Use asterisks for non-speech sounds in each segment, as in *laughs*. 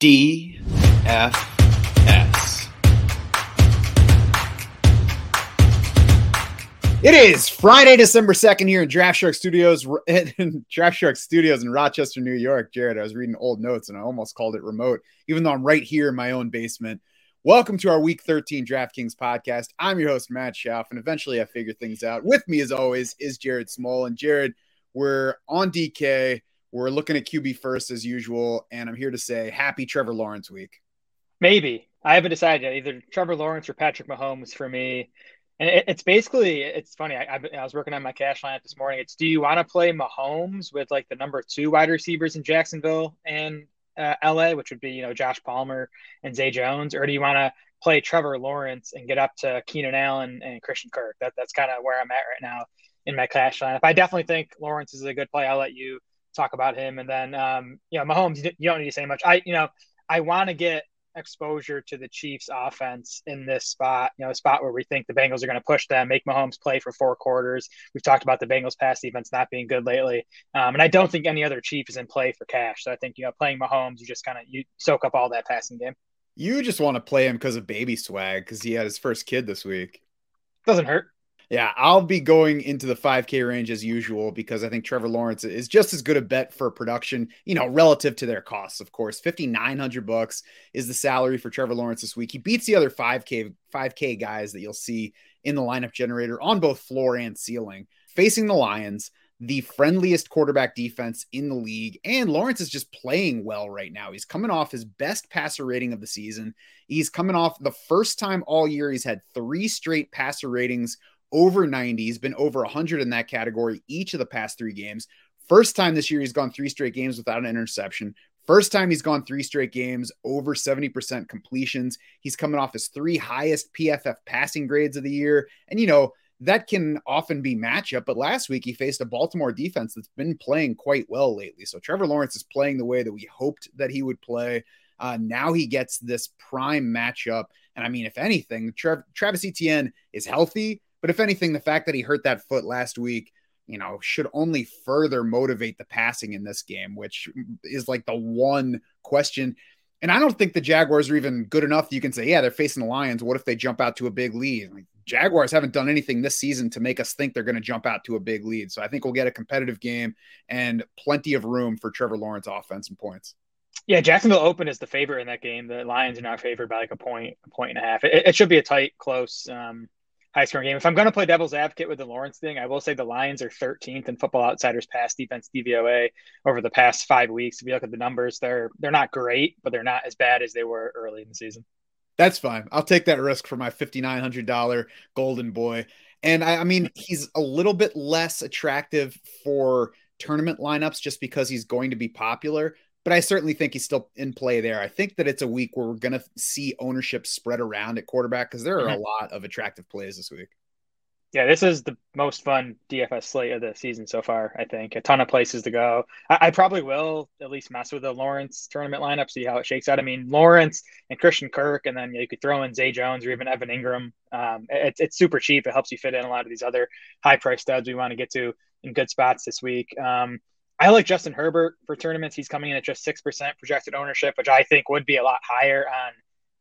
DFS. It is Friday, December 2nd here in Draft Shark Studios, *laughs* in Draft Shark Studios in Rochester, New York. Jared, I was reading old notes and I almost called it remote, even though I'm right here in my own basement. Welcome to our Week 13 DraftKings podcast. I'm your host, Matt Schauf, and eventually I figure things out. With me, as always, is Jared Small. And Jared, we're on DK. We're looking at QB first as usual, and I'm here to say happy Trevor Lawrence week. Maybe I haven't decided yet. Either Trevor Lawrence or Patrick Mahomes for me. And it, it's basically it's funny. I, I, was working on my cash lineup this morning. It's do you want to play Mahomes with like the number two wide receivers in Jacksonville and uh, LA, which would be you know Josh Palmer and Zay Jones, or do you want to play Trevor Lawrence and get up to Keenan Allen and Christian Kirk? That that's kind of where I'm at right now in my cash lineup. I definitely think Lawrence is a good play. I'll let you talk about him. And then, um, you know, Mahomes, you don't need to say much. I, you know, I want to get exposure to the Chiefs offense in this spot, you know, a spot where we think the Bengals are going to push them, make Mahomes play for four quarters. We've talked about the Bengals pass defense not being good lately. Um, and I don't think any other Chief is in play for cash. So I think, you know, playing Mahomes, you just kind of, you soak up all that passing game. You just want to play him because of baby swag because he had his first kid this week. Doesn't hurt. Yeah, I'll be going into the 5K range as usual because I think Trevor Lawrence is just as good a bet for production, you know, relative to their costs. Of course, 5900 bucks is the salary for Trevor Lawrence this week. He beats the other 5K 5K guys that you'll see in the lineup generator on both floor and ceiling. Facing the Lions, the friendliest quarterback defense in the league. And Lawrence is just playing well right now. He's coming off his best passer rating of the season. He's coming off the first time all year he's had three straight passer ratings over 90. He's been over 100 in that category each of the past three games. First time this year he's gone three straight games without an interception. First time he's gone three straight games over 70% completions. He's coming off his three highest PFF passing grades of the year. And, you know, that can often be matchup. But last week he faced a Baltimore defense that's been playing quite well lately. So Trevor Lawrence is playing the way that we hoped that he would play. Uh, now he gets this prime matchup. And I mean, if anything, Travis Etienne is healthy. But if anything, the fact that he hurt that foot last week, you know, should only further motivate the passing in this game, which is like the one question. And I don't think the Jaguars are even good enough. You can say, yeah, they're facing the Lions. What if they jump out to a big lead? Like, Jaguars haven't done anything this season to make us think they're going to jump out to a big lead. So I think we'll get a competitive game and plenty of room for Trevor Lawrence offense and points. Yeah, Jacksonville open is the favorite in that game. The Lions are not favored by like a point, a point and a half. It, it should be a tight, close, um, high scoring game. If I'm going to play devil's advocate with the Lawrence thing, I will say the Lions are 13th in Football Outsiders pass defense DVOA over the past five weeks. If you look at the numbers, they're they're not great, but they're not as bad as they were early in the season. That's fine. I'll take that risk for my $5,900 golden boy. And I, I mean, *laughs* he's a little bit less attractive for tournament lineups just because he's going to be popular but I certainly think he's still in play there. I think that it's a week where we're going to see ownership spread around at quarterback because there are mm-hmm. a lot of attractive plays this week. Yeah, this is the most fun DFS slate of the season so far. I think a ton of places to go. I, I, probably will at least mess with the Lawrence tournament lineup, see how it shakes out. I mean, Lawrence and Christian Kirk, and then you could throw in Zay Jones or even Evan Engram. Um, it's it's super cheap. It helps you fit in a lot of these other high price studs we want to get to in good spots this week. Um, I like Justin Herbert for tournaments. He's coming in at just 6% projected ownership, which I think would be a lot higher on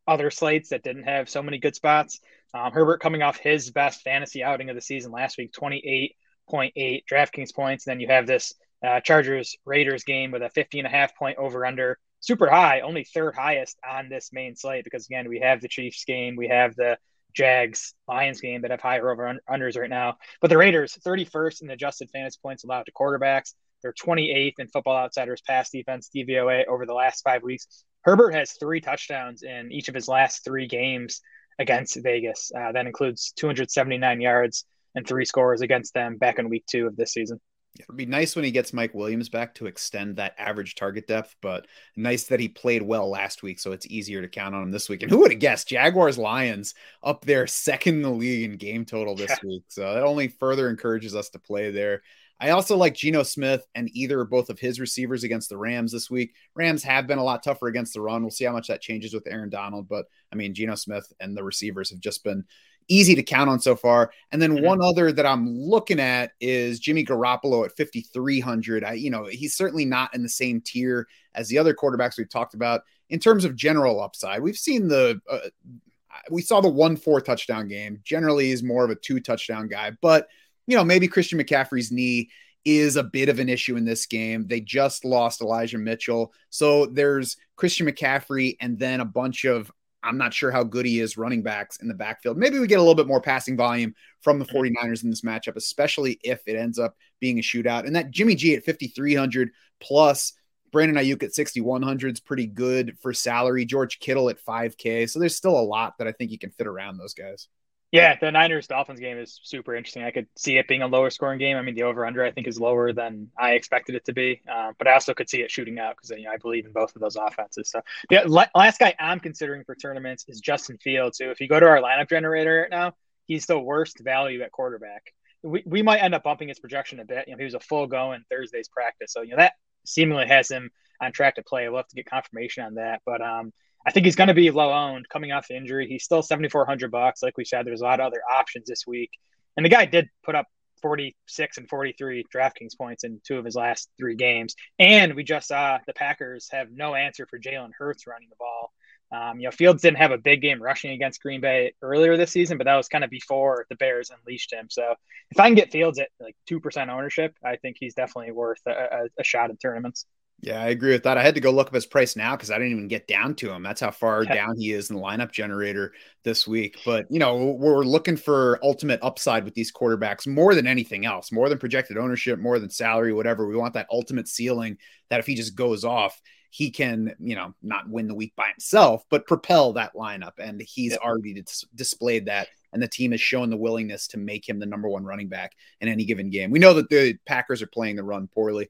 other slates that didn't have so many good spots. Um, Herbert coming off his best fantasy outing of the season last week, 28.8 DraftKings points. And then you have this uh, Chargers Raiders game with a 50 and a half point over under, super high, only third highest on this main slate because, again, we have the Chiefs game, we have the Jags Lions game that have higher over unders right now. But the Raiders, 31st in adjusted fantasy points allowed to quarterbacks. They're 28th in Football Outsiders pass defense DVOA over the last five weeks. Herbert has three touchdowns in each of his last three games against Vegas. Uh, that includes 279 yards and three scores against them back in week two of this season. It'd be nice when he gets Mike Williams back to extend that average target depth, but nice that he played well last week, so it's easier to count on him this week. And who would have guessed Jaguars Lions up there second in the league in game total this yeah. week? So that only further encourages us to play there. I also like Geno Smith and either or both of his receivers against the Rams this week. Rams have been a lot tougher against the run. We'll see how much that changes with Aaron Donald, but I mean, Geno Smith and the receivers have just been easy to count on so far. And then mm-hmm. one other that I'm looking at is Jimmy Garoppolo at 5,300. I, you know, he's certainly not in the same tier as the other quarterbacks we've talked about in terms of general upside. We've seen the, uh, we saw the one four touchdown game. Generally, is more of a two touchdown guy, but you know, maybe Christian McCaffrey's knee is a bit of an issue in this game. They just lost Elijah Mitchell. So there's Christian McCaffrey and then a bunch of, I'm not sure how good he is running backs in the backfield. Maybe we get a little bit more passing volume from the 49ers in this matchup, especially if it ends up being a shootout. And that Jimmy G at 5,300 plus Brandon Aiyuk at 6,100 is pretty good for salary. George Kittle at 5K. So there's still a lot that I think you can fit around those guys. Yeah, the Niners Dolphins game is super interesting. I could see it being a lower scoring game. I mean, the over under I think is lower than I expected it to be, uh, but I also could see it shooting out because you know, I believe in both of those offenses. So yeah, last guy I'm considering for tournaments is Justin Fields. So if you go to our lineup generator right now, he's the worst value at quarterback. We, we might end up bumping his projection a bit. You know, he was a full go in Thursday's practice, so you know that seemingly has him on track to play. We'll have to get confirmation on that, but um, I think he's going to be low owned coming off the injury. He's still 7,400 bucks. Like we said, there's a lot of other options this week. And the guy did put up 46 and 43 DraftKings points in two of his last three games. And we just saw the Packers have no answer for Jalen Hurts running the ball. Um, you know, Fields didn't have a big game rushing against Green Bay earlier this season, but that was kind of before the Bears unleashed him. So if I can get Fields at like 2% ownership, I think he's definitely worth a, a, a shot at tournaments. Yeah, I agree with that. I had to go look up his price now because I didn't even get down to him. That's how far yeah. down he is in the lineup generator this week. But, you know, we're looking for ultimate upside with these quarterbacks more than anything else, more than projected ownership, more than salary, whatever. We want that ultimate ceiling that if he just goes off, he can, you know, not win the week by himself, but propel that lineup. And he's yeah. already dis- displayed that. And the team has shown the willingness to make him the number one running back in any given game. We know that the Packers are playing the run poorly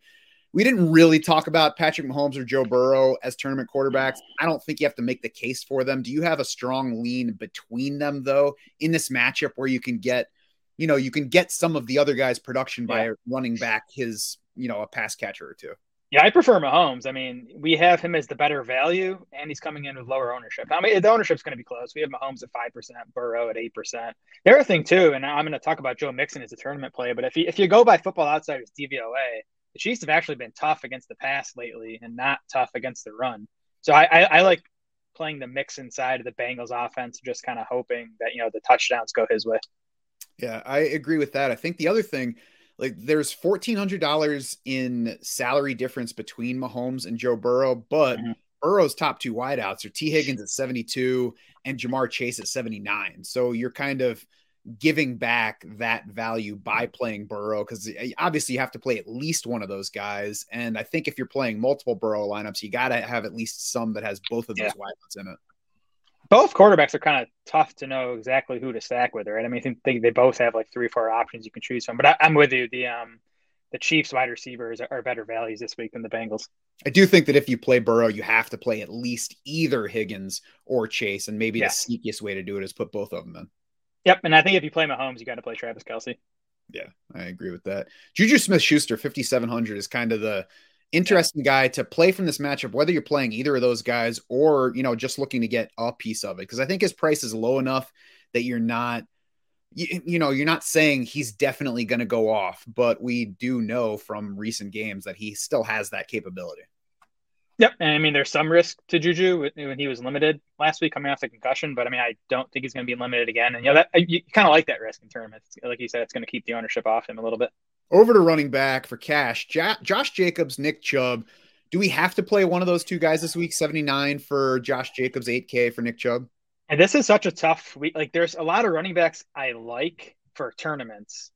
we didn't really talk about Patrick Mahomes or Joe Burrow as tournament quarterbacks. I don't think you have to make the case for them. Do you have a strong lean between them though in this matchup where you can get, you know, you can get some of the other guys' production by yeah. running back his, you know, a pass catcher or two? Yeah, I prefer Mahomes. I mean, we have him as the better value, and he's coming in with lower ownership. I mean, the ownership's going to be close. We have Mahomes at five percent, Burrow at eight percent. The other thing too, and I'm going to talk about Joe Mixon as a tournament play, but if you if you go by Football Outsiders DVOA, the Chiefs have actually been tough against the pass lately and not tough against the run. So I, I, I like playing the Mixon side of the Bengals offense, just kind of hoping that, you know, the touchdowns go his way. Yeah, I agree with that. I think the other thing, like there's $1,400 in salary difference between Mahomes and Joe Burrow, but mm-hmm. Burrow's top two wideouts are Tee Higgins at 72 and Ja'Marr Chase at 79. So you're kind of giving back that value by playing Burrow because eh, obviously you have to play at least one of those guys. And I think if you're playing multiple Burrow lineups, you got to have at least some that has both of those yeah. wideouts in it. Both quarterbacks are kind of tough to know exactly who to stack with, right? I mean, I think they both have like three or four options you can choose from. But I, am with you. The um, the Chiefs wide receivers are better values this week than the Bengals. I do think that if you play Burrow, you have to play at least either Higgins or Chase, and maybe yeah. the sneakiest way to do it is put both of them in. Yep, and I think if you play Mahomes, you got to play Travis Kelce. Yeah, I agree with that. Juju Smith Schuster, 5,700 is kind of the interesting guy to play from this matchup, whether you're playing either of those guys or, you know, just looking to get a piece of it. Because I think his price is low enough that you're not, you, you know, you're not saying he's definitely going to go off, but we do know from recent games that he still has that capability. Yep, and I mean there's some risk to Juju when he was limited last week coming off the concussion, but I mean I don't think he's going to be limited again. And you know that you kind of like that risk in tournaments, like you said, it's going to keep the ownership off him a little bit. Over to running back for cash, Josh Jacobs, Nick Chubb. Do we have to play one of those two guys this week? Seventy nine for Josh Jacobs, eight K for Nick Chubb. And this is such a tough week. Like there's a lot of running backs I like for tournaments,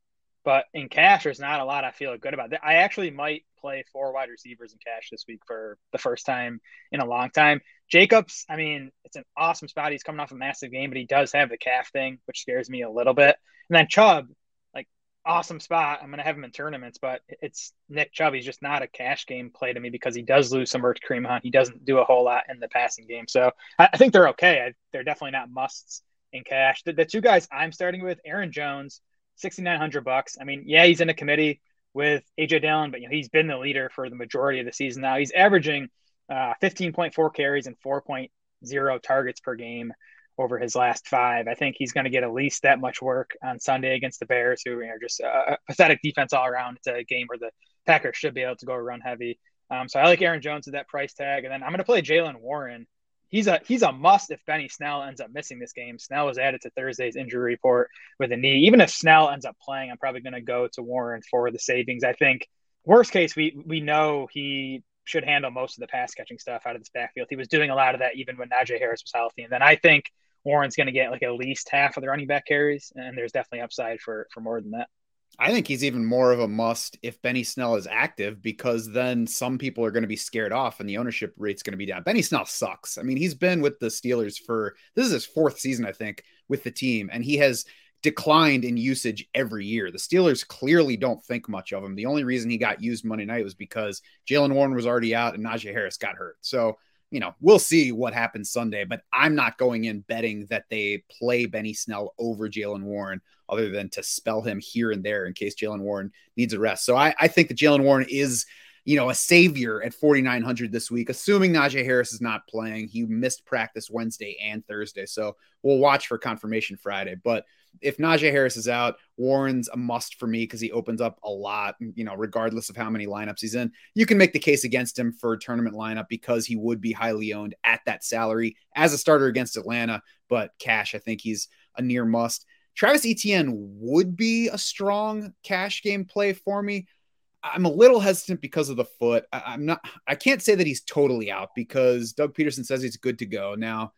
but in cash, there's not a lot I feel good about. I actually might play four wide receivers in cash this week for the first time in a long time. Jacobs, I mean, it's an awesome spot. He's coming off a massive game, but he does have the calf thing, which scares me a little bit. And then Chubb, like awesome spot. I'm gonna have him in tournaments, but it's Nick Chubb. He's just not a cash game play to me because he does lose some to Kareem Hunt. He doesn't do a whole lot in the passing game, so I, I think they're okay. I, they're definitely not musts in cash. The, the two guys I'm starting with, Aaron Jones 6,900 bucks. I mean, yeah, he's in a committee with AJ Dillon, but you know, he's been the leader for the majority of the season now. He's averaging uh, 15.4 carries and 4.0 targets per game. over his last five. I think he's going to get at least that much work on Sunday against the Bears, who are just a pathetic defense all around. It's a game where the Packers should be able to go run heavy. Um, so I like Aaron Jones at that price tag, and then I'm going to play Jaylen Warren. He's a he's a must if Benny Snell ends up missing this game. Snell was added to Thursday's injury report with a knee. Even if Snell ends up playing, I'm probably going to go to Warren for the savings. I think worst case we we know he should handle most of the pass catching stuff out of this backfield. He was doing a lot of that even when Najee Harris was healthy. And then I think Warren's going to get like at least half of the running back carries, and there's definitely upside for for more than that. I think he's even more of a must if Benny Snell is active because then some people are going to be scared off and the ownership rate's going to be down. Benny Snell sucks. I mean, he's been with the Steelers for this is his fourth season, I think, with the team, and he has declined in usage every year. The Steelers clearly don't think much of him. The only reason he got used Monday night was because Jaylen Warren was already out and Najee Harris got hurt. So you know, we'll see what happens Sunday, but I'm not going in betting that they play Benny Snell over Jaylen Warren, other than to spell him here and there in case Jaylen Warren needs a rest. So I, I think that Jaylen Warren is, you know, a savior at 4,900 this week, assuming Najee Harris is not playing. He missed practice Wednesday and Thursday. So we'll watch for confirmation Friday. But if Najee Harris is out, Warren's a must for me because he opens up a lot, you know, regardless of how many lineups he's in. You can make the case against him for a tournament lineup because he would be highly owned at that salary as a starter against Atlanta. But cash, I think he's a near must. Travis Etienne would be a strong cash game play for me. I'm a little hesitant because of the foot. I, am not, I can't say that he's totally out because Doug Pederson says he's good to go. Now,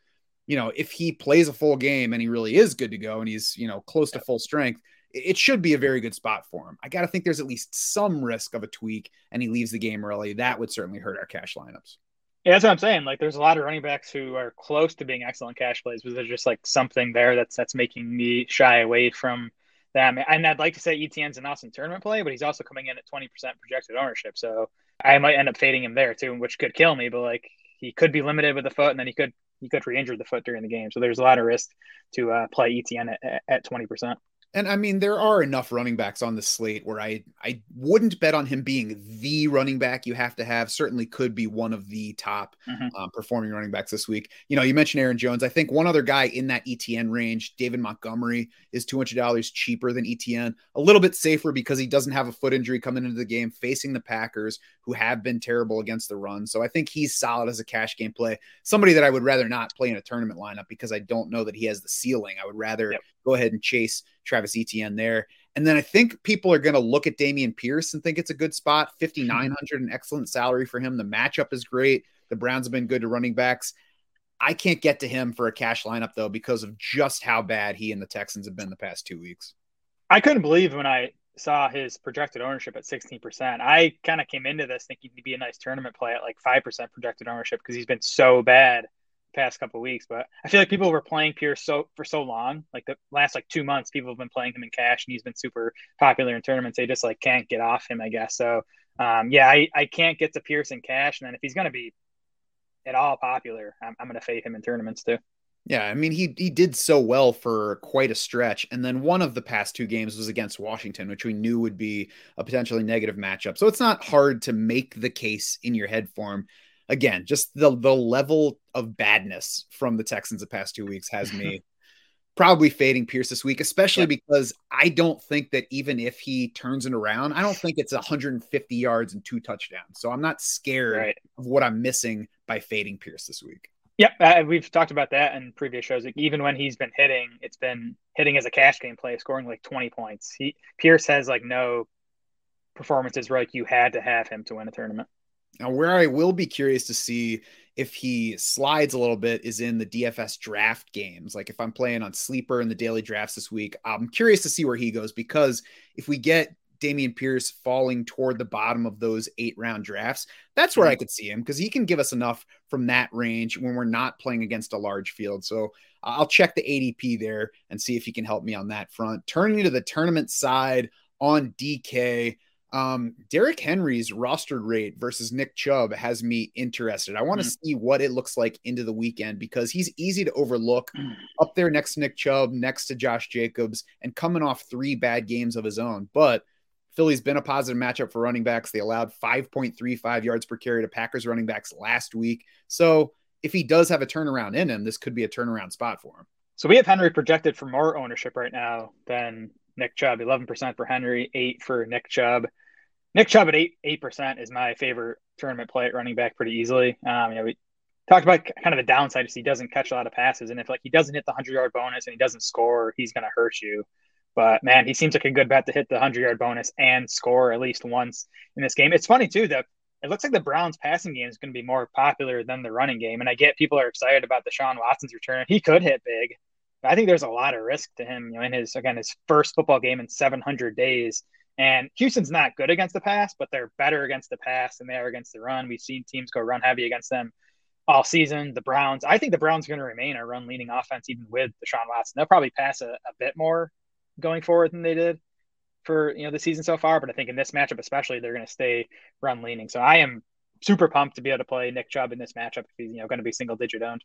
you know, if he plays a full game and he really is good to go and he's, you know, close to full strength, it should be a very good spot for him. I got to think there's at least some risk of a tweak and he leaves the game early. That would certainly hurt our cash lineups. Yeah, that's what I'm saying. Like, there's a lot of running backs who are close to being excellent cash plays, but there's just like something there that's that's making me shy away from them. And I'd like to say Etienne's an awesome tournament play, but he's also coming in at 20% projected ownership, so I might end up fading him there too, which could kill me. But like, he could be limited with the foot, and then he could he could re-injure the foot during the game. So there's a lot of risk to uh, play Etienne at, at 20%. And I mean, there are enough running backs on the slate where I I wouldn't bet on him being the running back you have to have. Certainly could be one of the top mm-hmm. um, performing running backs this week. You know, you mentioned Aaron Jones. I think one other guy in that Etienne range, David Montgomery, is two hundred dollars cheaper than Etienne. A little bit safer because he doesn't have a foot injury coming into the game, facing the Packers, who have been terrible against the run. So I think he's solid as a cash game play. Somebody that I would rather not play in a tournament lineup because I don't know that he has the ceiling. I would rather yep. Go ahead and chase Travis Etienne there. And then I think people are going to look at Dameon Pierce and think it's a good spot. Hmm. 5,900, an excellent salary for him. The matchup is great. The Browns have been good to running backs. I can't get to him for a cash lineup, though, because of just how bad he and the Texans have been the past two weeks. I couldn't believe when I saw his projected ownership at 16%. I kind of came into this thinking he'd be a nice tournament play at like 5% projected ownership because he's been so bad past couple weeks. But I feel like people were playing Pierce so for so long, like the last like two months, people have been playing him in cash, and he's been super popular in tournaments. They just like can't get off him, I guess. So um, yeah, I, I can't get to Pierce in cash, and then if he's gonna be at all popular, I'm, I'm gonna fade him in tournaments too. Yeah, I mean he he did so well for quite a stretch, and then one of the past two games was against Washington, which we knew would be a potentially negative matchup. So it's not hard to make the case in your head for him again, just the the level of badness from the Texans the past two weeks has me *laughs* probably fading Pierce this week, especially yeah. because I don't think that even if he turns it around, I don't think it's 150 yards and two touchdowns. So I'm not scared right. of what I'm missing by fading Pierce this week. Yep, uh, we've talked about that in previous shows. Like even when he's been hitting, it's been hitting as a cash game play, scoring like 20 points. He Pierce has like no performances where like you had to have him to win a tournament. Now, where I will be curious to see if he slides a little bit is in the DFS draft games. Like if I'm playing on sleeper in the daily drafts this week, I'm curious to see where he goes because if we get Dameon Pierce falling toward the bottom of those eight round drafts, that's where I mm-hmm. could see him because he can give us enough from that range when we're not playing against a large field. So I'll check the ADP there and see if he can help me on that front. Turning to the tournament side on DK. Um, Derrick Henry's rostered rate versus Nick Chubb has me interested. I want to mm. see what it looks like into the weekend because he's easy to overlook mm. *clears throat* up there next to Nick Chubb, next to Josh Jacobs, and coming off three bad games of his own. But Philly's been a positive matchup for running backs. They allowed 5.35 yards per carry to Packers running backs last week. So if he does have a turnaround in him, this could be a turnaround spot for him. So we have Henry projected for more ownership right now than Nick Chubb. 11% for Henry, 8 for Nick Chubb. Nick Chubb at 8 8% is my favorite tournament play at running back pretty easily. Um, you know, we talked about kind of the downside is he doesn't catch a lot of passes. And if like he doesn't hit the 100 yard bonus and he doesn't score, he's going to hurt you. But man, he seems like a good bet to hit the 100 yard bonus and score at least once in this game. It's funny too that it looks like the Browns passing game is going to be more popular than the running game. And I get people are excited about the Sean Watson's return. He could hit big. I think there's a lot of risk to him you know, in his again his first football game in 700 days. And Houston's not good against the pass, but they're better against the pass than they are against the run. We've seen teams go run heavy against them all season. The Browns, I think the Browns are going to remain a run leaning offense even with Deshaun Watson. They'll probably pass a, a bit more going forward than they did for you know the season so far. But I think in this matchup especially, they're going to stay run leaning. So I am super pumped to be able to play Nick Chubb in this matchup if he's you know going to be single digit owned.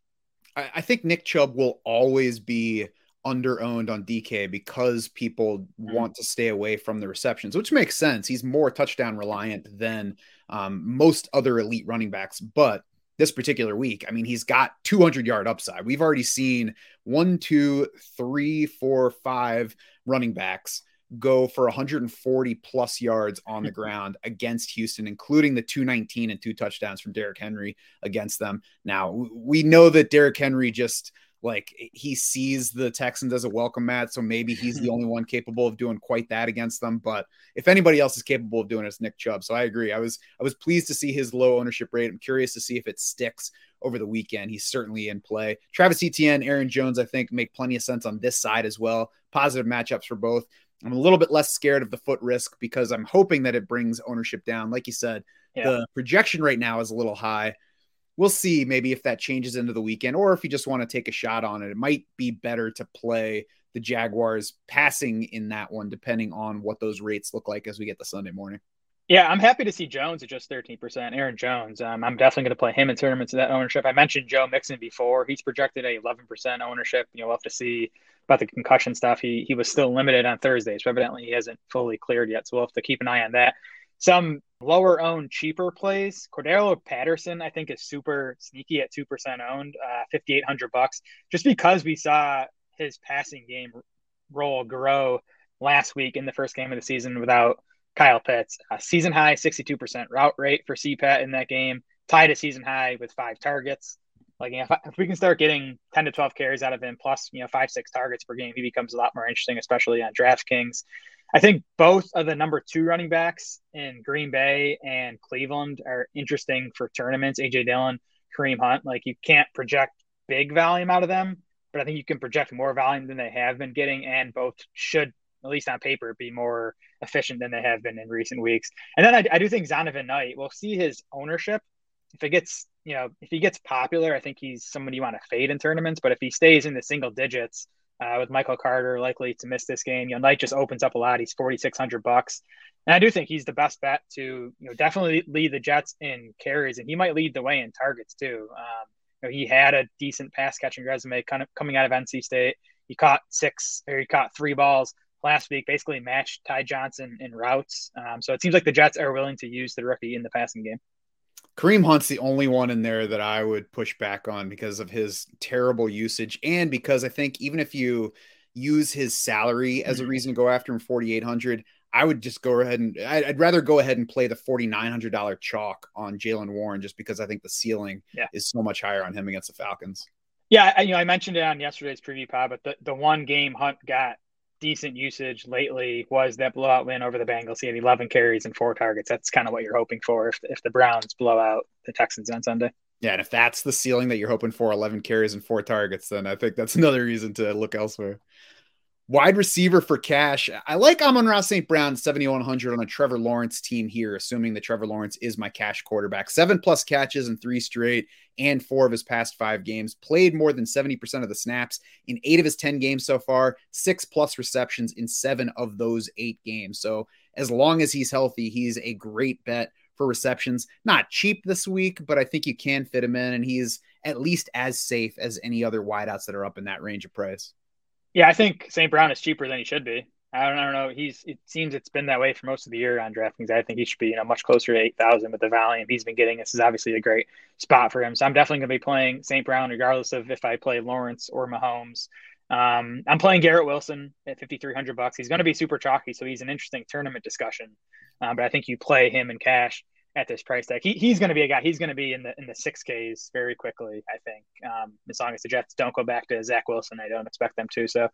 I, I think Nick Chubb will always be under owned on DK because people mm-hmm. want to stay away from the receptions, which makes sense. He's more touchdown reliant than um, most other elite running backs, but this particular week. I mean, he's got 200 yard upside. We've already seen one, two, three, four, five running backs go for 140 plus yards on the ground against Houston, including the 219 and two touchdowns from Derrick Henry against them. Now, we know that Derrick Henry just like eh, he sees the Texans as a welcome mat, so maybe he's the *laughs* only one capable of doing quite that against them. But if anybody else is capable of doing it, it's Nick Chubb. So I agree. I was I was pleased to see his low ownership rate. I'm curious to see if it sticks over the weekend. He's certainly in play. Travis Etienne, Aaron Jones, I think make plenty of sense on this side as well. Positive matchups for both. I'm a little bit less scared of the foot risk because I'm hoping that it brings ownership down. Like you said, yeah. the projection right now is a little high. We'll see maybe if that changes into the weekend or if you just want to take a shot on it. It might be better to play the Jaguars passing in that one, depending on what those rates look like as we get the Sunday morning. Yeah, I'm happy to see Jones at just 13%. Aaron Jones, um, I'm definitely going to play him in tournaments of that ownership. I mentioned Joe Mixon before. He's projected a 11% ownership. You know, we'll have to see about the concussion stuff. He he was still limited on Thursday, so evidently he hasn't fully cleared yet. So we'll have to keep an eye on that. Some lower owned, cheaper plays. Cordarrelle Patterson, I think, is super sneaky at two percent owned, uh, fifty eight hundred bucks, just because we saw his passing game role grow last week in the first game of the season without Kyle Pitts. Uh, season high, sixty two percent route rate for CPAT in that game, tied a season high with five targets. Like if, if we can start getting 10 to 12 carries out of him, plus you know five six targets per game, he becomes a lot more interesting, especially on DraftKings. I think both of the number two running backs in Green Bay and Cleveland are interesting for tournaments. AJ Dillon, Kareem Hunt, like you can't project big volume out of them, but I think you can project more volume than they have been getting, and both should, at least on paper, be more efficient than they have been in recent weeks. And then I, I do think Zonovan Knight, we'll see his ownership. If it gets you know, if he gets popular, I think he's someone you want to fade in tournaments. But if he stays in the single digits, uh, with Michael Carter likely to miss this game, you know, Knight just opens up a lot. He's forty six hundred bucks, and I do think he's the best bet to you know definitely lead the Jets in carries, and he might lead the way in targets too. Um, you know, he had a decent pass catching resume, kind of coming out of NC State. He caught six or he caught three balls last week, basically matched Ty Johnson in routes. Um, so it seems like the Jets are willing to use the rookie in the passing game. Kareem Hunt's the only one in there that I would push back on because of his terrible usage and because I think even if you use his salary as a mm-hmm. reason to go after him 4800 I would just go ahead and I'd rather go ahead and play the $4,900 chalk on Jaylen Warren just because I think the ceiling yeah. is so much higher on him against the Falcons. Yeah, I, you know, I mentioned it on yesterday's preview pod, but the, the one game Hunt got decent usage lately was that blowout win over the Bengals. He had 11 carries and four targets. That's kind of what you're hoping for if, if the Browns blow out the Texans on Sunday. Yeah, and if that's the ceiling that you're hoping for, 11 carries and four targets, then I think that's *laughs* another reason to look elsewhere. Wide receiver for cash. I like Amon-Ra St. Brown 7,100 on a Trevor Lawrence team here, assuming that Trevor Lawrence is my cash quarterback. Seven plus catches in three straight and four of his past five games. Played more than 70% of the snaps in eight of his 10 games so far. Six plus receptions in seven of those eight games. So as long as he's healthy, he's a great bet for receptions. Not cheap this week, but I think you can fit him in, and he's at least as safe as any other wideouts that are up in that range of price. Yeah, I think St. Brown is cheaper than he should be. I don't, I don't know. He's it seems it's been that way for most of the year on DraftKings. I think he should be you know much closer to eight thousand with the volume he's been getting. This is obviously a great spot for him. So I'm definitely going to be playing St. Brown regardless of if I play Lawrence or Mahomes. Um, I'm playing Garrett Wilson at 5,300 bucks. He's going to be super chalky, so he's an interesting tournament discussion. Uh, but I think you play him in cash at this price tag. He, he's going to be a guy. He's going to be in the in the six Ks very quickly. I think um, as long as the Jets don't go back to Zach Wilson, I don't expect them to. So,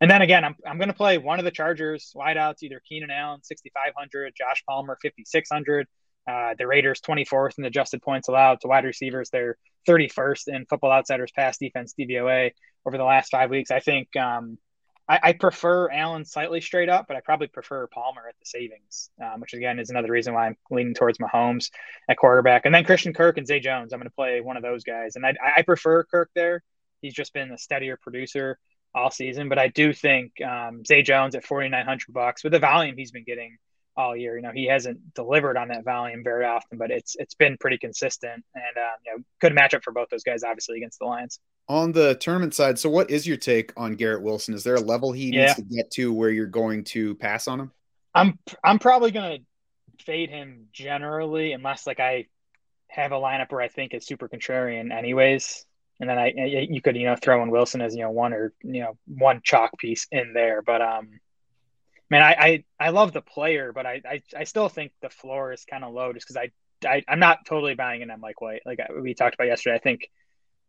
and then again, I'm I'm going to play one of the Chargers wideouts, either Keenan Allen 6,500, Josh Palmer 5,600. Uh, the Raiders 24th in adjusted points allowed to wide receivers. They're 31st in Football Outsiders pass defense DVOA over the last five weeks. I think um, I, I, prefer Allen slightly straight up, but I probably prefer Palmer at the savings, um, which again is another reason why I'm leaning towards Mahomes at quarterback. And then Christian Kirk and Zay Jones. I'm going to play one of those guys, and I, I prefer Kirk there. He's just been a steadier producer all season, but I do think um, Zay Jones at 4,900 bucks with the volume he's been getting all year. You know, he hasn't delivered on that volume very often, but it's it's been pretty consistent and um, you know, good matchup for both those guys, obviously against the Lions. On the tournament side, so what is your take on Garrett Wilson? Is there a level he yeah. needs to get to where you're going to pass on him? I'm I'm probably gonna fade him generally, unless like I have a lineup where I think it's super contrarian, anyways. And then I you could you know throw in Wilson as you know one or you know one chalk piece in there, but um man, I, I, I love the player, but I, I, I still think the floor is kind of low just because I, I, I'm not totally buying in on Mike White. Like we talked about yesterday, I think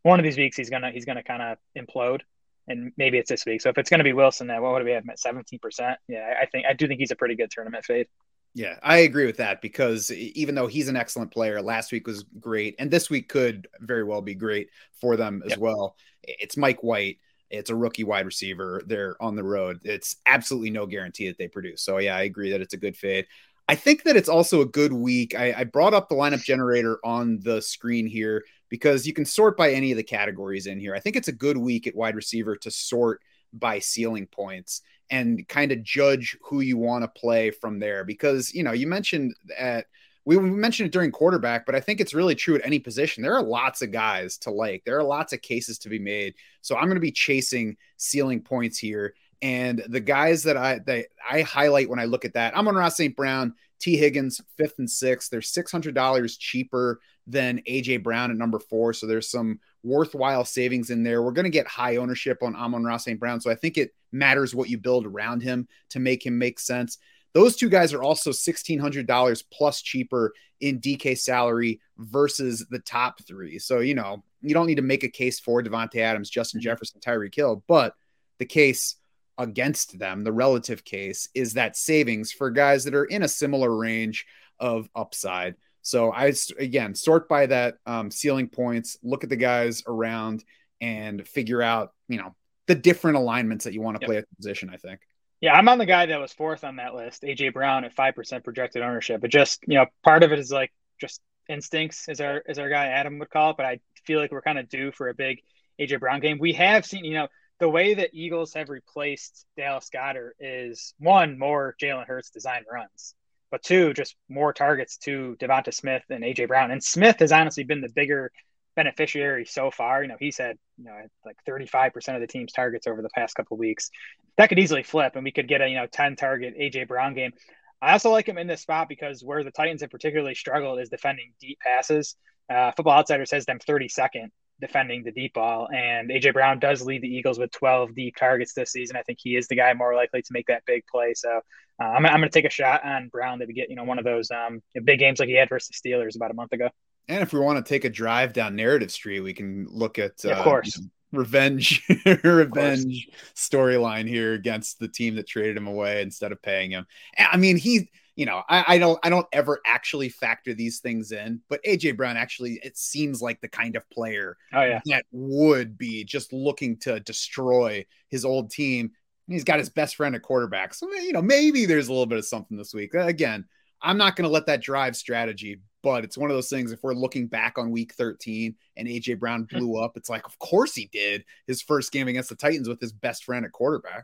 one of these weeks he's gonna he's gonna kind of implode, and maybe it's this week. So if it's gonna be Wilson, then what would we have at seventeen percent? Yeah, I think I do think he's a pretty good tournament fade. Yeah, I agree with that because even though he's an excellent player, last week was great, and this week could very well be great for them as yep. well. It's Mike White it's a rookie wide receiver. They're on the road. It's absolutely no guarantee that they produce. So yeah, I agree that it's a good fade. I think that it's also a good week. I, I, brought up the lineup generator on the screen here because you can sort by any of the categories in here. I think it's a good week at wide receiver to sort by ceiling points and kind of judge who you want to play from there. Because, you know, you mentioned at we mentioned it during quarterback, but I think it's really true at any position. There are lots of guys to like. There are lots of cases to be made. So I'm going to be chasing ceiling points here. And the guys that I that I highlight when I look at that, Amon-Ra St. Brown, Tee Higgins, fifth and sixth. They're six hundred dollars cheaper than AJ Brown at number four. So there's some worthwhile savings in there. We're going to get high ownership on Amon-Ra St. Brown. So I think it matters what you build around him to make him make sense. Those two guys are also $1,600 plus cheaper in DK salary versus the top three. So, you know, you don't need to make a case for Davante Adams, Justin mm-hmm. Jefferson, Tyreek Hill, but the case against them, the relative case, is that savings for guys that are in a similar range of upside. So I again sort by that um, ceiling points, look at the guys around, and figure out you know the different alignments that you want to yep. play at the position. I think. Yeah, I'm on the guy that was fourth on that list, AJ Brown at five percent projected ownership. But just you know, part of it is like just instincts, as our as our guy Adam would call it. But I feel like we're kind of due for a big AJ Brown game. We have seen, you know, the way that Eagles have replaced Dallas Goedert is one more Jalen Hurts design runs, but two just more targets to Devonta Smith and AJ Brown. And Smith has honestly been the bigger beneficiary so far. You know, he's had you know like 35% of the team's targets over the past couple weeks. That could easily flip, and we could get a you know 10 target AJ Brown game. I also like him in this spot because where the Titans have particularly struggled is defending deep passes. Uh, Football Outsiders has them 32nd defending the deep ball, and AJ Brown does lead the Eagles with 12 deep targets this season. I think he is the guy more likely to make that big play. So uh, I'm, I'm going to take a shot on Brown to get you know one of those um, big games like he had versus the Steelers about a month ago. And if we want to take a drive down Narrative Street, we can look at yeah, of uh, course. revenge *laughs* revenge storyline here against the team that traded him away instead of paying him. I mean, he, you know, I, I don't I don't ever actually factor these things in, but AJ Brown actually it seems like the kind of player oh, yeah. that would be just looking to destroy his old team. He's got his best friend at quarterback. So, you know, maybe there's a little bit of something this week. Again, I'm not going to let that drive strategy, but it's one of those things. If we're looking back on week 13 and AJ Brown hmm. blew up, it's like, of course he did his first game against the Titans with his best friend at quarterback.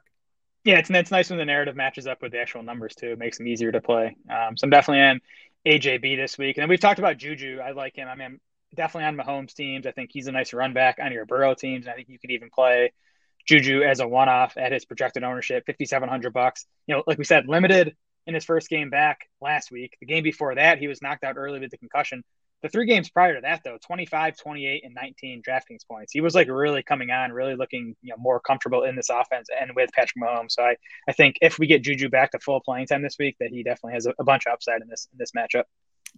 Yeah, it's, it's nice when the narrative matches up with the actual numbers too. It makes them easier to play. Um, so I'm definitely on AJB this week. And we've talked about Juju. I like him. I mean, I'm definitely on Mahomes teams. I think he's a nice run back on your Burrow teams. And I think you could even play Juju as a one-off at his projected ownership, 5,700 bucks. You know, like we said, limited in his first game back last week. The game before that, he was knocked out early with the concussion. The three games prior to that, though, 25, 28, and 19 DraftKings points. He was like really coming on, really looking you know more comfortable in this offense and with Patrick Mahomes. So I, I think if we get Juju back to full playing time this week, that he definitely has a, a bunch of upside in this in this matchup.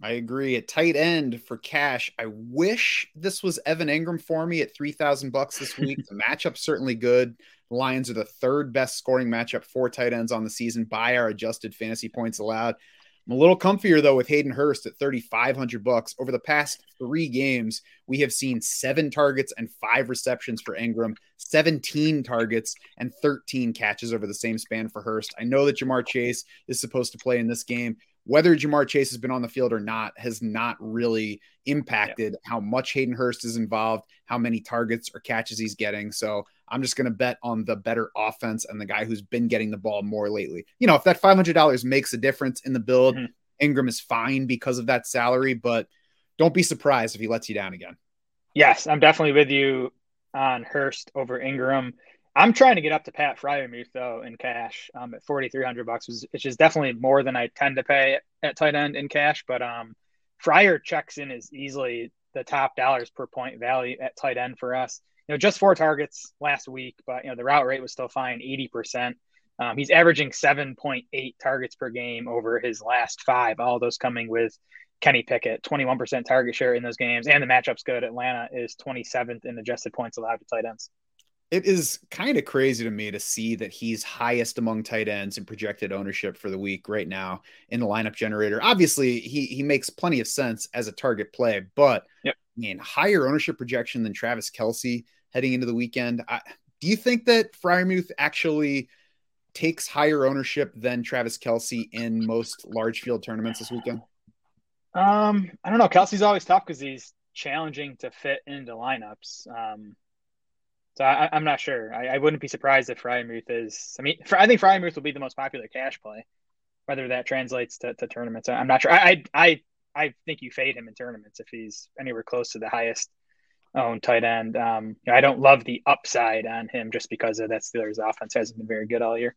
I agree. A tight end for cash, I wish this was Evan Engram for me at three thousand bucks this week. the matchup's certainly good. Lions are the third best scoring matchup for tight ends on the season by our adjusted fantasy points allowed. I'm a little comfier though with Hayden Hurst at 3,500 bucks. Over the past three games, we have seen seven targets and five receptions for Engram, 17 targets and 13 catches over the same span for Hurst. I know that Ja'Marr Chase is supposed to play in this game, whether Ja'Marr Chase has been on the field or not has not really impacted yeah. how much Hayden Hurst is involved, how many targets or catches he's getting. So I'm just going to bet on the better offense and the guy who's been getting the ball more lately. You know, if that $500 makes a difference in the build, mm-hmm. Engram is fine because of that salary, but don't be surprised if he lets you down again. Yes, I'm definitely with you on Hurst over Engram. I'm trying to get up to Pat Freiermuth though in cash um, at 4,300 bucks, which is definitely more than I tend to pay at tight end in cash. But um, Fryer checks in as easily the top dollars per point value at tight end for us. You know, just four targets last week, but you know the route rate was still fine, 80%. Um, he's averaging 7.8 targets per game over his last five. All those coming with Kenny Pickett, 21% target share in those games, and the matchup's good. Atlanta is 27th in adjusted points allowed to tight ends it is kind of crazy to me to see that he's highest among tight ends in projected ownership for the week right now in the lineup generator. Obviously, he he makes plenty of sense as a target play, but yep. I mean, higher ownership projection than Travis Kelce heading into the weekend. I, do you think that Freiermuth actually takes higher ownership than Travis Kelce in most large field tournaments this weekend? Um, I don't know. Kelce's always tough because he's challenging to fit into lineups. Um, so I, am not sure. I, I, wouldn't be surprised if Freiermuth is. I mean, I think Freiermuth will be the most popular cash play. Whether that translates to, to tournaments, I'm not sure. I, I I think you fade him in tournaments if he's anywhere close to the highest owned tight end. Um, I don't love the upside on him just because of that Steelers offense hasn't been very good all year.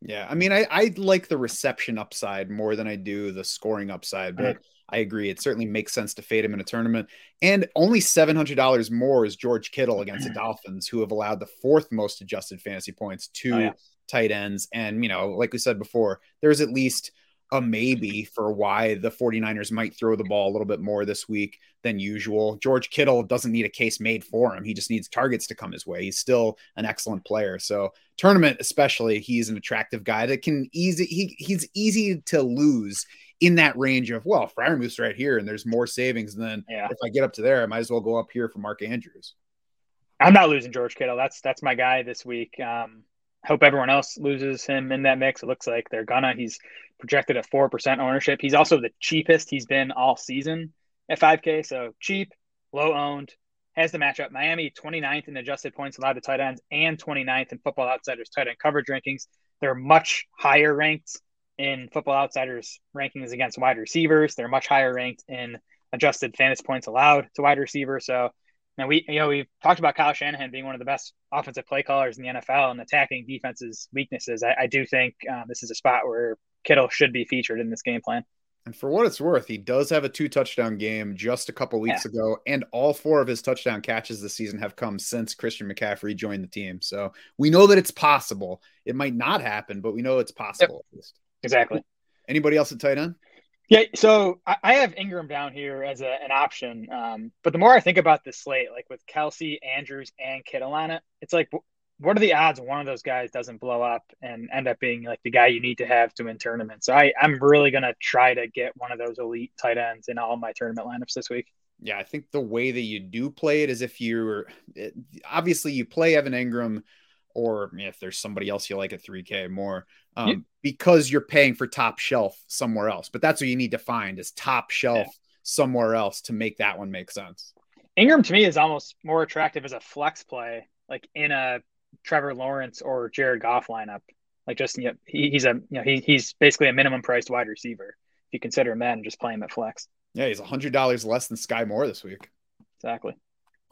Yeah, I mean, I, I like the reception upside more than I do the scoring upside, but mm-hmm. I agree. It certainly makes sense to fade him in a tournament. And only $700 more is George Kittle against the *clears throat* Dolphins, who have allowed the fourth most adjusted fantasy points to oh, yeah. tight ends. And, you know, like we said before, there's at least a maybe for why the 49ers might throw the ball a little bit more this week than usual. George Kittle doesn't need a case made for him. He just needs targets to come his way. He's still an excellent player. So, tournament especially, he's an attractive guy that can easy he he's easy to lose in that range of well, Freiermuth's right here, and there's more savings. And then yeah. if I get up to there, I might as well go up here for Mark Andrews. I'm not losing George Kittle. That's that's my guy this week. Um, hope everyone else loses him in that mix. It looks like they're gonna. He's projected at four percent ownership. He's also the cheapest he's been all season at 5K. So cheap, low owned. Has the matchup Miami 29th in adjusted points allowed to tight ends and 29th in Football Outsiders tight end coverage rankings. They're much higher ranked in Football Outsiders rankings against wide receivers. They're much higher ranked in adjusted fantasy points allowed to wide receivers. So now we you know we've talked about Kyle Shanahan being one of the best offensive play callers in the NFL and attacking defenses' weaknesses. I, I do think um, this is a spot where Kittle should be featured in this game plan. And for what it's worth, he does have a two touchdown game just a couple weeks yeah. ago, and all four of his touchdown catches this season have come since Christian McCaffrey joined the team. So we know that it's possible. It might not happen, but we know it's possible yep. at least. Exactly. Anybody else at tight end? Yeah, so I have Engram down here as a, an option. Um, but the more I think about this slate, like with Kelce, Andrews, and Kittle on it, it's like, what are the odds one of those guys doesn't blow up and end up being like the guy you need to have to win tournaments? So I, I'm really going to try to get one of those elite tight ends in all my tournament lineups this week. Yeah, I think the way that you do play it is if you're obviously you play Evan Engram, or if there's somebody else you like at 3K more, um, yeah. because you're paying for top shelf somewhere else. But that's what you need to find is top shelf yeah. somewhere else to make that one make sense. Engram to me is almost more attractive as a flex play, like in a Trevor Lawrence or Jared Goff lineup. Like just you know, he, he's a you know he, he's basically a minimum priced wide receiver if you consider him that and just play him at flex. Yeah, he's a hundred dollars less than Skyy Moore this week. Exactly.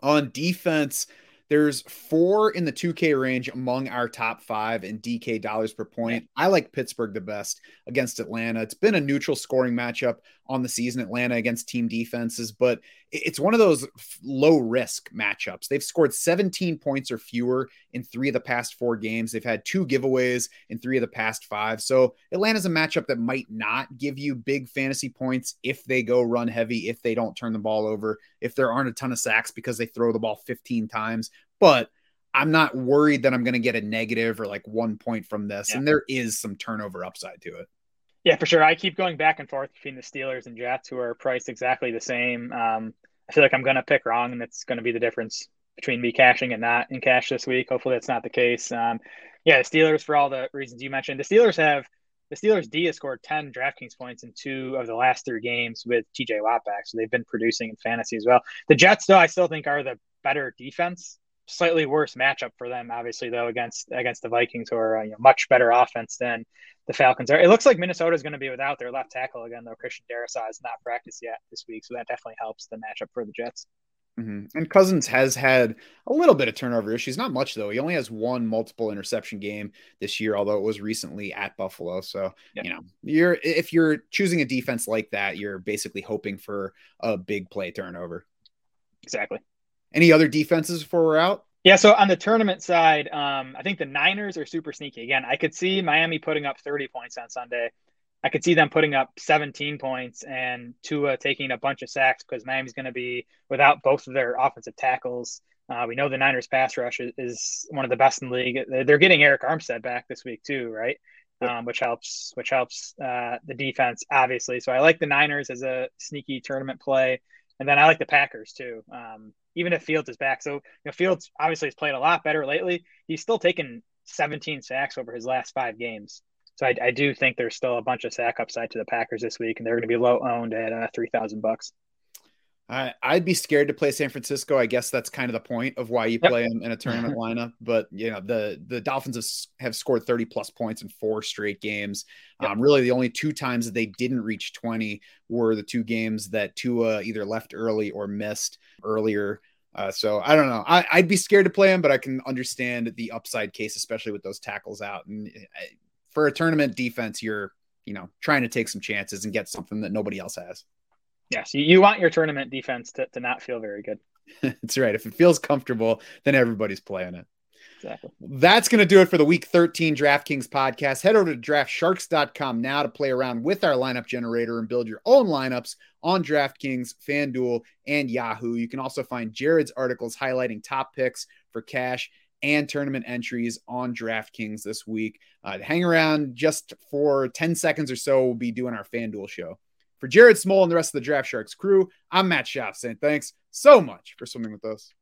On defense, There's four in the 2K range among our top five in DK dollars per point. I like Pittsburgh the best against Atlanta. It's been a neutral scoring matchup on the season, Atlanta against team defenses, but it's one of those low risk matchups. They've scored 17 points or fewer in three of the past four games. They've had two giveaways in three of the past five. So Atlanta's a matchup that might not give you big fantasy points if they go run heavy, if they don't turn the ball over, if there aren't a ton of sacks because they throw the ball 15 times. But I'm not worried that I'm going to get a negative or like one point from this. Yeah. And there is some turnover upside to it. Yeah, for sure. I keep going back and forth between the Steelers and Jets, who are priced exactly the same. Um, I feel like I'm going to pick wrong, and that's going to be the difference between me cashing and not in cash this week. Hopefully, that's not the case. Um, yeah, the Steelers, for all the reasons you mentioned, the Steelers have the Steelers D has scored 10 DraftKings points in two of the last three games with TJ Watt back. So they've been producing in fantasy as well. The Jets, though, I still think are the better defense slightly worse matchup for them, obviously, though, against against the Vikings, who are uh, you know, much better offense than the Falcons are. It looks like Minnesota is going to be without their left tackle again, though. Christian Darrisaw has not practiced yet this week, so that definitely helps the matchup for the Jets. Mm-hmm. And Cousins has had a little bit of turnover issues, not much though. He only has one multiple interception game this year, although it was recently at Buffalo. So yeah. you know, you're if you're choosing a defense like that, you're basically hoping for a big play turnover. Exactly. Any other defenses before we're out? Yeah, so on the tournament side, um, I think the Niners are super sneaky. Again, I could see Miami putting up 30 points on Sunday. I could see them putting up 17 points and Tua taking a bunch of sacks because Miami's going to be without both of their offensive tackles. Uh, we know the Niners pass rush is, is, one of the best in the league. They're getting Arik Armstead back this week too, right? Um, which helps, which helps uh, the defense obviously. So I like the Niners as a sneaky tournament play, and then I like the Packers too. Um, even if Fields is back. So you know, Fields obviously has played a lot better lately. He's still taken 17 sacks over his last five games. So I, I do think there's still a bunch of sack upside to the Packers this week, and they're going to be low owned at uh, three thousand bucks. I, I'd be scared to play San Francisco. I guess that's kind of the point of why you play them in a tournament *laughs* lineup. But you know, the the Dolphins have, have scored 30 plus points in four straight games. Yep. Um, really, the only two times that they didn't reach 20 were the two games that Tua either left early or missed earlier. Uh, so I don't know. I, would be scared to play him, but I can understand the upside case, especially with those tackles out. And eh, for a tournament defense, you're you know trying to take some chances and get something that nobody else has. Yes, you want your tournament defense to, to not feel very good. *laughs* That's right. If it feels comfortable, then everybody's playing it. Exactly. That's going to do it for the week 13 DraftKings podcast. Head over to draftsharks.com now to play around with our lineup generator and build your own lineups on DraftKings, FanDuel, and Yahoo. You can also find Jared's articles highlighting top picks for cash and tournament entries on DraftKings this week. Uh, hang around just for 10 seconds or so. We'll be doing our FanDuel show. For Jared Smola and the rest of the Draft Sharks crew, I'm Matt Schauf saying thanks so much for swimming with us.